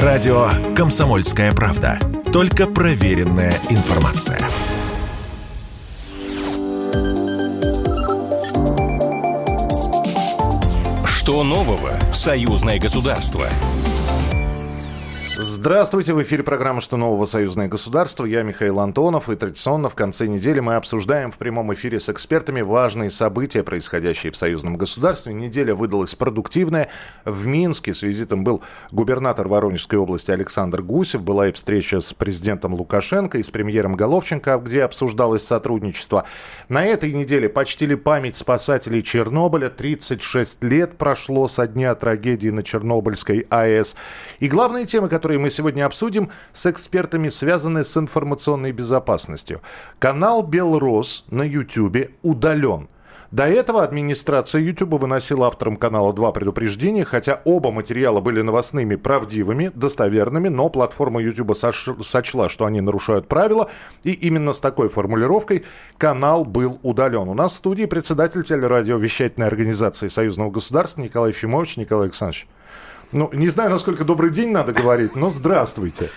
Радио «Комсомольская правда». Только проверенная информация. Что нового в союзное государство? Здравствуйте, в эфире программа «Что нового? Союзное государство». Я Михаил Антонов, и традиционно в конце недели мы обсуждаем в прямом эфире с экспертами важные события, происходящие в союзном государстве. Неделя выдалась продуктивная. В Минске с визитом был губернатор Воронежской области Александр Гусев. Была и встреча с президентом Лукашенко и с премьером Головченко, где обсуждалось сотрудничество. На этой неделе почтили память спасателей Чернобыля. 36 лет прошло со дня трагедии на Чернобыльской АЭС. И главные темы, которые которые мы сегодня обсудим с экспертами, связанные с информационной безопасностью. Канал «Белрос» на YouTube удален. До этого администрация YouTube выносила авторам канала два предупреждения, хотя оба материала были новостными, правдивыми, достоверными, но платформа YouTube сочла, что они нарушают правила, и именно с такой формулировкой канал был удален. У нас в студии председатель телерадиовещательной организации Союзного государства Николай Фимович. Николай Александрович. Ну, не знаю, насколько добрый день надо говорить, но здравствуйте.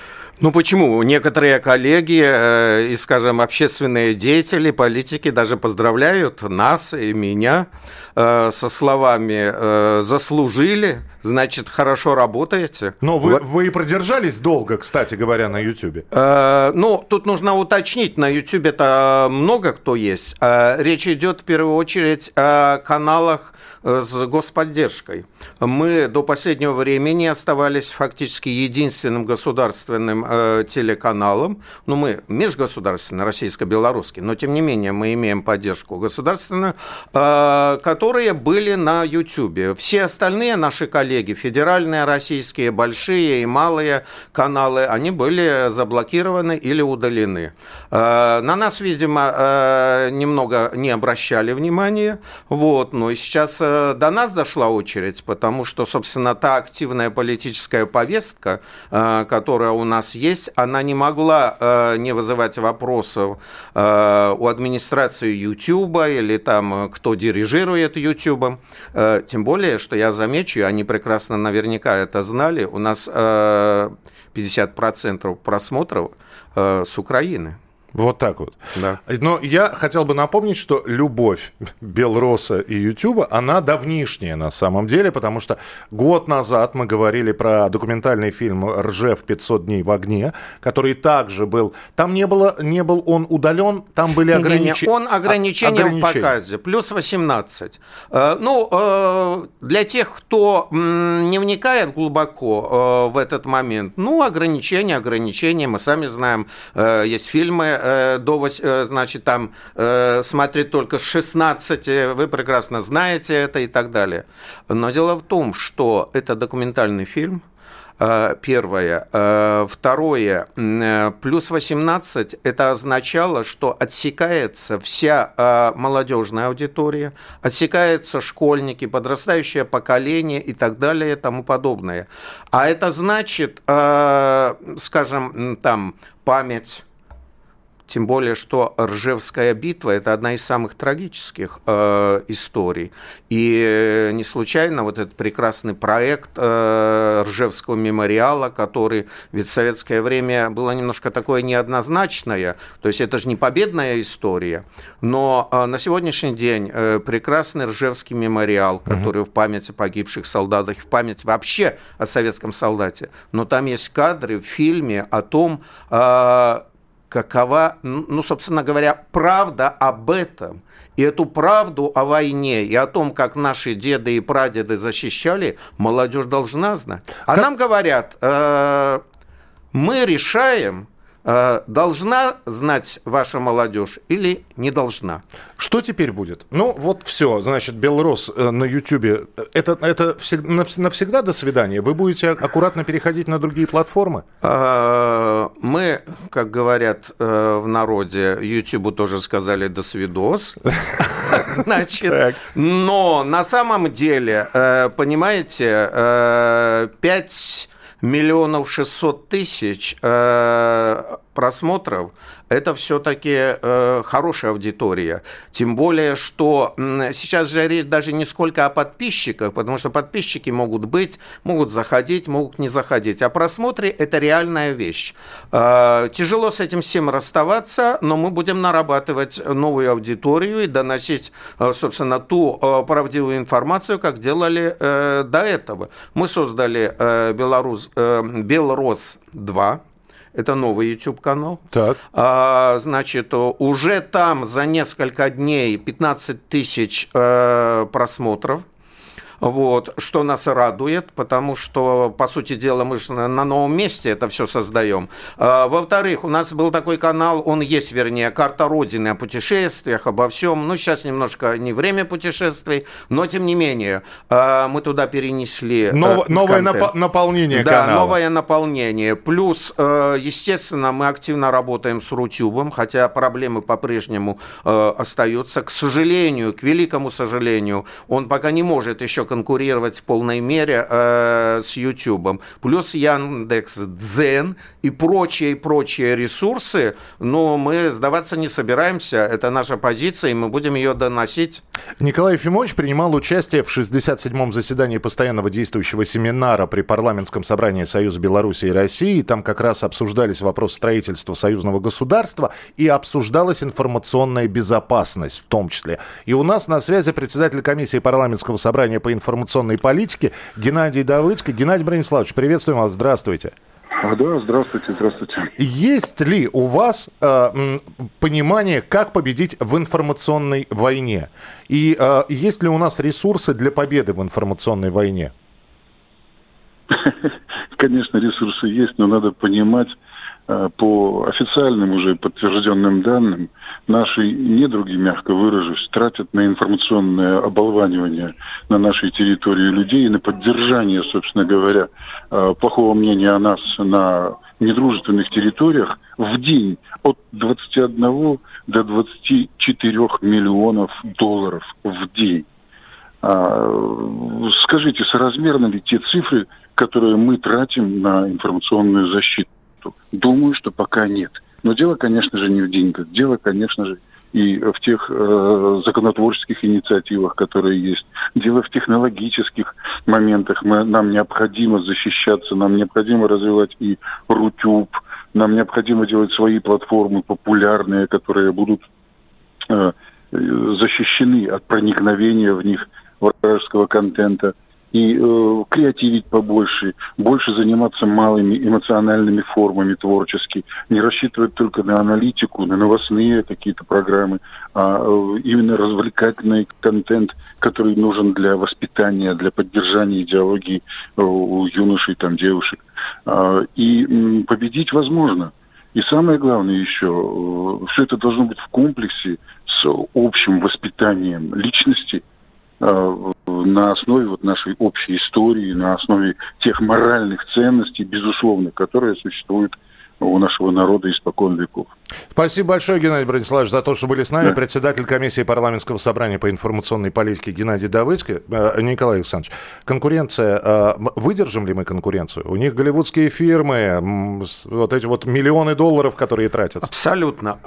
Ну почему? Некоторые коллеги э, и, скажем, общественные деятели, политики даже поздравляют нас и меня э, со словами э, «заслужили», значит, хорошо работаете. Но вы, вы и продержались долго, кстати говоря, на YouTube. Э, ну, тут нужно уточнить, на YouTube это много кто есть. Э, речь идет в первую очередь о каналах э, с господдержкой. Мы до последнего времени оставались фактически единственным государственным э, телеканалом, ну, мы межгосударственный, российско-белорусский, но, тем не менее, мы имеем поддержку государственную, э, которые были на YouTube. Все остальные наши коллеги, федеральные, российские, большие и малые каналы, они были заблокированы или удалены. Э, на нас, видимо, э, немного не обращали внимания, вот, но сейчас э, до нас дошла очередь, потому что, собственно, та активная политическая повестка, которая у нас есть, она не могла не вызывать вопросов у администрации YouTube или там кто дирижирует YouTube. Тем более, что я замечу, они прекрасно наверняка это знали, у нас 50% просмотров с Украины. Вот так вот. Да. Но я хотел бы напомнить, что любовь Белроса и Ютуба, она давнишняя на самом деле, потому что год назад мы говорили про документальный фильм «Ржев 500 дней в огне», который также был... Там не, было, не был он удален, там были ограничения. Он ограничения, ограничения в показе, плюс 18. Э, ну, э, для тех, кто не вникает глубоко э, в этот момент, ну, ограничения, ограничения, мы сами знаем, есть фильмы Э, до, э, значит, там э, смотрит только с 16, вы прекрасно знаете это и так далее. Но дело в том, что это документальный фильм, Первое. Второе. Плюс 18 это означало, что отсекается вся молодежная аудитория, отсекаются школьники, подрастающее поколение и так далее и тому подобное. А это значит, скажем, там память тем более, что Ржевская битва – это одна из самых трагических э, историй. И не случайно вот этот прекрасный проект э, Ржевского мемориала, который ведь в советское время было немножко такое неоднозначное, то есть это же не победная история, но э, на сегодняшний день э, прекрасный Ржевский мемориал, который угу. в память о погибших солдатах, в память вообще о советском солдате, но там есть кадры в фильме о том, э, какова, ну, собственно говоря, правда об этом. И эту правду о войне и о том, как наши деды и прадеды защищали, молодежь должна знать. А как... нам говорят, э, мы решаем, должна знать ваша молодежь или не должна? Что теперь будет? Ну, вот все, значит, Белрос э, на Ютьюбе, это, это навсегда до свидания? Вы будете аккуратно переходить на другие платформы? Э, мы, как говорят в народе, Ютубу тоже сказали «до свидос». Значит, но на самом деле, понимаете, 5 миллионов 600 тысяч просмотров – это все-таки э, хорошая аудитория. Тем более, что э, сейчас же речь даже не сколько о подписчиках, потому что подписчики могут быть, могут заходить, могут не заходить. А просмотры – это реальная вещь. Э, тяжело с этим всем расставаться, но мы будем нарабатывать новую аудиторию и доносить, э, собственно, ту э, правдивую информацию, как делали э, до этого. Мы создали э, Беларусь, э, Белрос 2, это новый YouTube-канал. Так. А, значит, уже там за несколько дней 15 тысяч э, просмотров вот, что нас радует, потому что, по сути дела, мы же на новом месте это все создаем. А, во-вторых, у нас был такой канал, он есть, вернее, «Карта Родины» о путешествиях, обо всем. Ну, сейчас немножко не время путешествий, но, тем не менее, а, мы туда перенесли э, Нов, Новое нап- наполнение да, канала. Да, новое наполнение. Плюс, э, естественно, мы активно работаем с Рутюбом, хотя проблемы по-прежнему э, остаются. К сожалению, к великому сожалению, он пока не может еще конкурировать в полной мере э, с YouTube. Плюс Яндекс, Дзен и прочие, и прочие ресурсы, но мы сдаваться не собираемся. Это наша позиция, и мы будем ее доносить. Николай Ефимович принимал участие в 67-м заседании постоянного действующего семинара при парламентском собрании Союза Беларуси и России. Там как раз обсуждались вопросы строительства союзного государства и обсуждалась информационная безопасность в том числе. И у нас на связи председатель комиссии парламентского собрания по информационной политики Геннадий Давыдько. Геннадий Брониславович, приветствуем вас, здравствуйте. Да, здравствуйте, здравствуйте. Есть ли у вас э, понимание, как победить в информационной войне? И э, есть ли у нас ресурсы для победы в информационной войне? Конечно, ресурсы есть, но надо понимать, по официальным уже подтвержденным данным, наши недруги, мягко выражусь, тратят на информационное оболванивание на нашей территории людей и на поддержание, собственно говоря, э, плохого мнения о нас на недружественных территориях в день от 21 до 24 миллионов долларов в день. А, скажите, соразмерны ли те цифры, которые мы тратим на информационную защиту? Думаю, что пока нет. Но дело, конечно же, не в деньгах. Дело, конечно же, и в тех э, законотворческих инициативах, которые есть. Дело в технологических моментах. Мы, нам необходимо защищаться, нам необходимо развивать и Рутюб, нам необходимо делать свои платформы популярные, которые будут э, защищены от проникновения в них вражеского контента и э, креативить побольше, больше заниматься малыми эмоциональными формами творчески, не рассчитывать только на аналитику, на новостные какие-то программы, а э, именно развлекательный контент, который нужен для воспитания, для поддержания идеологии э, у юношей, там, девушек. Э, и э, победить возможно. И самое главное еще, э, все это должно быть в комплексе с общим воспитанием личности – на основе вот нашей общей истории, на основе тех моральных ценностей, безусловно, которые существуют у нашего народа испокон веков. Спасибо большое, Геннадий Брониславович, за то, что были с нами. Да. Председатель комиссии парламентского собрания по информационной политике Геннадий Давыдский. Э, Николай Александрович, конкуренция, э, выдержим ли мы конкуренцию? У них голливудские фирмы, вот эти вот миллионы долларов, которые тратят. Абсолютно.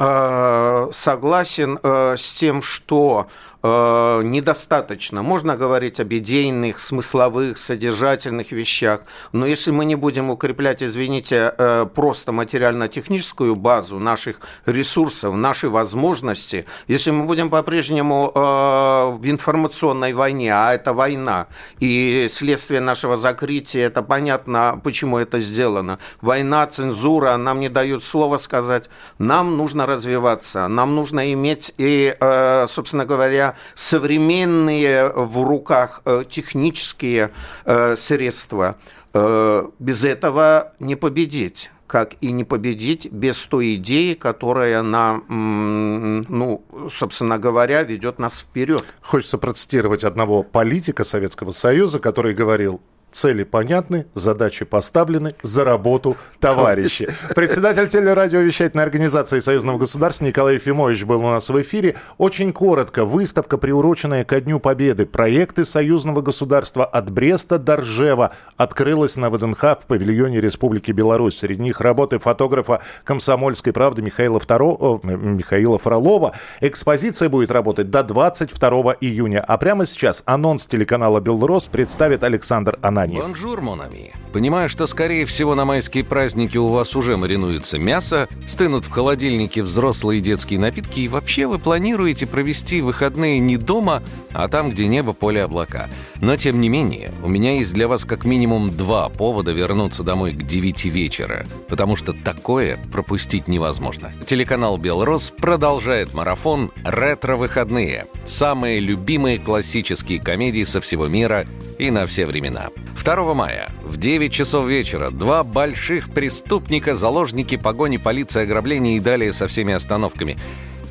Согласен с тем, что э, недостаточно. Можно говорить об идейных, смысловых, содержательных вещах, но если мы не будем укреплять, извините, э, просто материально-техническую базу наших ресурсов, наши возможности, если мы будем по-прежнему э, в информационной войне, а это война, и следствие нашего закрытия, это понятно, почему это сделано. Война, цензура, нам не дают слова сказать. Нам нужно развиваться, нам нужно иметь и, э, собственно говоря, современные в руках э, технические э, средства. Э, без этого не победить как и не победить без той идеи, которая на, ну, собственно говоря, ведет нас вперед. Хочется процитировать одного политика Советского Союза, который говорил, Цели понятны, задачи поставлены, за работу, товарищи. Председатель телерадиовещательной организации Союзного государства Николай Ефимович был у нас в эфире. Очень коротко. Выставка, приуроченная ко Дню Победы. Проекты Союзного государства от Бреста до Ржева открылась на ВДНХ в павильоне Республики Беларусь. Среди них работы фотографа «Комсомольской правды» Михаила, Второ... Михаила Фролова. Экспозиция будет работать до 22 июня. А прямо сейчас анонс телеканала «Белрос» представит Александр Ананьев. Bonjour, mon ami. Понимаю, что, скорее всего, на майские праздники у вас уже маринуется мясо, стынут в холодильнике взрослые детские напитки, и вообще вы планируете провести выходные не дома, а там, где небо, поле, облака. Но, тем не менее, у меня есть для вас как минимум два повода вернуться домой к 9 вечера, потому что такое пропустить невозможно. Телеканал «Белрос» продолжает марафон «Ретро-выходные». Самые любимые классические комедии со всего мира и на все времена. 2 мая в 9 часов вечера два больших преступника, заложники погони, полиции, ограбления и далее со всеми остановками.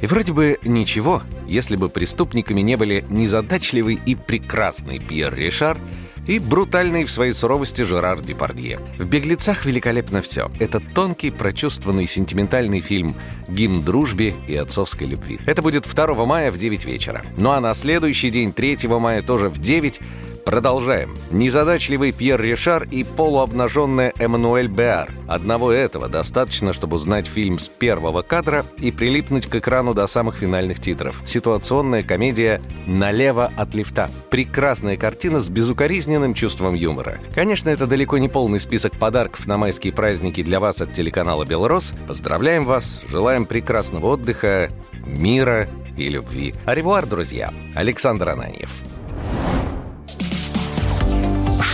И вроде бы ничего, если бы преступниками не были незадачливый и прекрасный Пьер Ришар и брутальный в своей суровости Жерар Депардье. В «Беглецах» великолепно все. Это тонкий, прочувствованный, сентиментальный фильм «Гимн дружбе и отцовской любви». Это будет 2 мая в 9 вечера. Ну а на следующий день, 3 мая, тоже в 9 Продолжаем. Незадачливый Пьер Ришар и полуобнаженная Эммануэль Беар. Одного этого достаточно, чтобы узнать фильм с первого кадра и прилипнуть к экрану до самых финальных титров. Ситуационная комедия «Налево от лифта». Прекрасная картина с безукоризненным чувством юмора. Конечно, это далеко не полный список подарков на майские праздники для вас от телеканала «Белрос». Поздравляем вас, желаем прекрасного отдыха, мира и любви. Аревуар, друзья. Александр Ананьев.